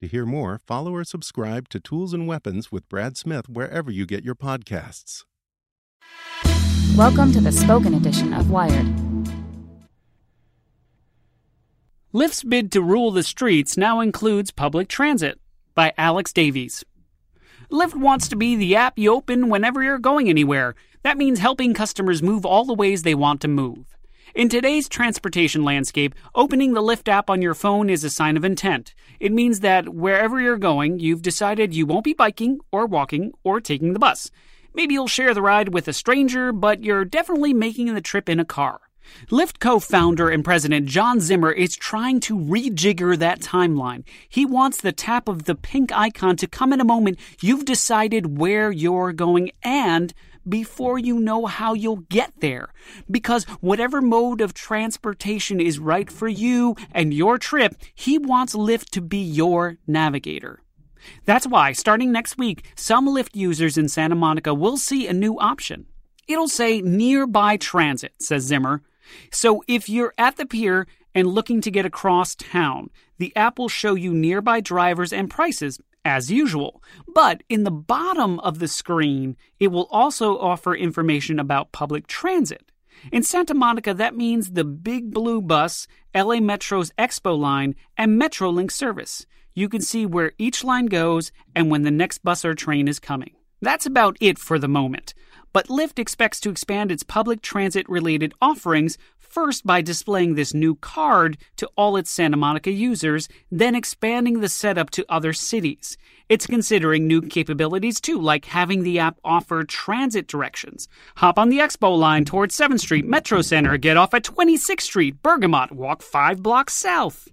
To hear more, follow or subscribe to Tools and Weapons with Brad Smith wherever you get your podcasts. Welcome to the spoken edition of Wired. Lyft's bid to rule the streets now includes public transit by Alex Davies. Lyft wants to be the app you open whenever you're going anywhere. That means helping customers move all the ways they want to move. In today's transportation landscape, opening the Lyft app on your phone is a sign of intent. It means that wherever you're going, you've decided you won't be biking or walking or taking the bus. Maybe you'll share the ride with a stranger, but you're definitely making the trip in a car. Lyft co founder and president John Zimmer is trying to rejigger that timeline. He wants the tap of the pink icon to come in a moment you've decided where you're going and before you know how you'll get there. Because whatever mode of transportation is right for you and your trip, he wants Lyft to be your navigator. That's why, starting next week, some Lyft users in Santa Monica will see a new option. It'll say nearby transit, says Zimmer. So if you're at the pier and looking to get across town, the app will show you nearby drivers and prices as usual. But in the bottom of the screen, it will also offer information about public transit. In Santa Monica, that means the Big Blue Bus, LA Metro's Expo line, and Metrolink service you can see where each line goes and when the next bus or train is coming. That's about it for the moment. But Lyft expects to expand its public transit related offerings first by displaying this new card to all its Santa Monica users, then expanding the setup to other cities. It's considering new capabilities too, like having the app offer transit directions. Hop on the Expo line towards 7th Street, Metro Center, get off at 26th Street, Bergamot, walk five blocks south.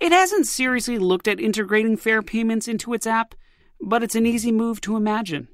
It hasn't seriously looked at integrating fare payments into its app, but it's an easy move to imagine.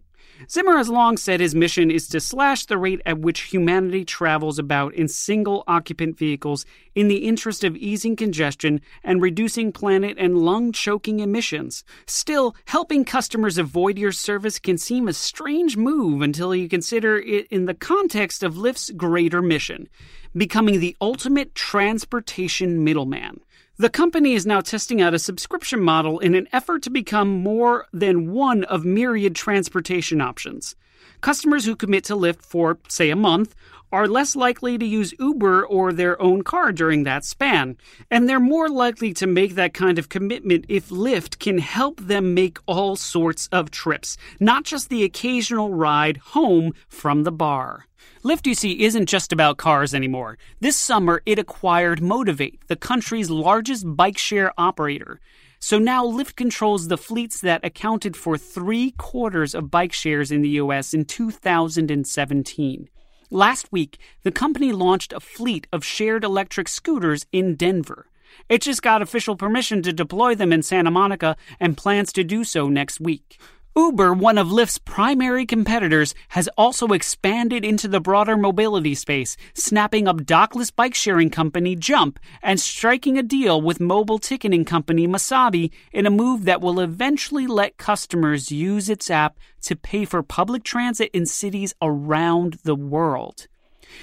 Zimmer has long said his mission is to slash the rate at which humanity travels about in single occupant vehicles in the interest of easing congestion and reducing planet and lung choking emissions. Still, helping customers avoid your service can seem a strange move until you consider it in the context of Lyft's greater mission becoming the ultimate transportation middleman. The company is now testing out a subscription model in an effort to become more than one of myriad transportation options. Customers who commit to Lyft for, say, a month are less likely to use Uber or their own car during that span, and they're more likely to make that kind of commitment if Lyft can help them make all sorts of trips, not just the occasional ride home from the bar. Lyft, you see, isn't just about cars anymore. This summer, it acquired Motivate, the country's largest bike share operator. So now Lyft controls the fleets that accounted for three quarters of bike shares in the US in 2017. Last week, the company launched a fleet of shared electric scooters in Denver. It just got official permission to deploy them in Santa Monica and plans to do so next week. Uber, one of Lyft's primary competitors, has also expanded into the broader mobility space, snapping up dockless bike sharing company Jump and striking a deal with mobile ticketing company Masabi in a move that will eventually let customers use its app to pay for public transit in cities around the world.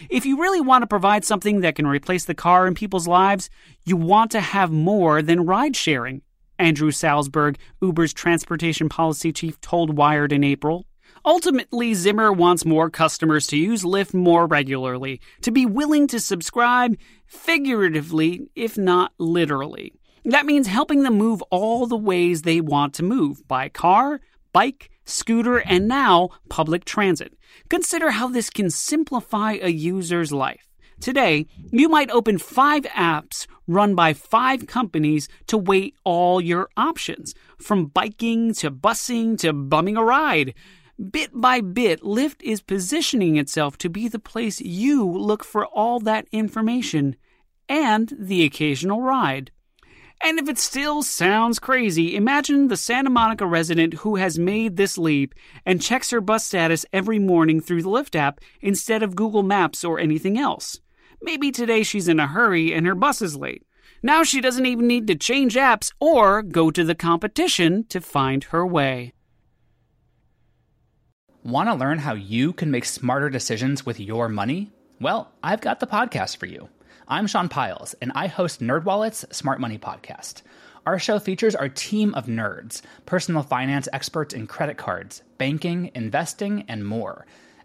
If you really want to provide something that can replace the car in people's lives, you want to have more than ride sharing. Andrew Salzberg, Uber's transportation policy chief, told Wired in April. Ultimately, Zimmer wants more customers to use Lyft more regularly, to be willing to subscribe figuratively, if not literally. That means helping them move all the ways they want to move by car, bike, scooter, and now public transit. Consider how this can simplify a user's life. Today, you might open five apps run by five companies to weigh all your options, from biking to busing to bumming a ride. Bit by bit, Lyft is positioning itself to be the place you look for all that information and the occasional ride. And if it still sounds crazy, imagine the Santa Monica resident who has made this leap and checks her bus status every morning through the Lyft app instead of Google Maps or anything else. Maybe today she's in a hurry and her bus is late. Now she doesn't even need to change apps or go to the competition to find her way. Want to learn how you can make smarter decisions with your money? Well, I've got the podcast for you. I'm Sean Pyles, and I host NerdWallet's Smart Money Podcast. Our show features our team of nerds, personal finance experts in credit cards, banking, investing, and more.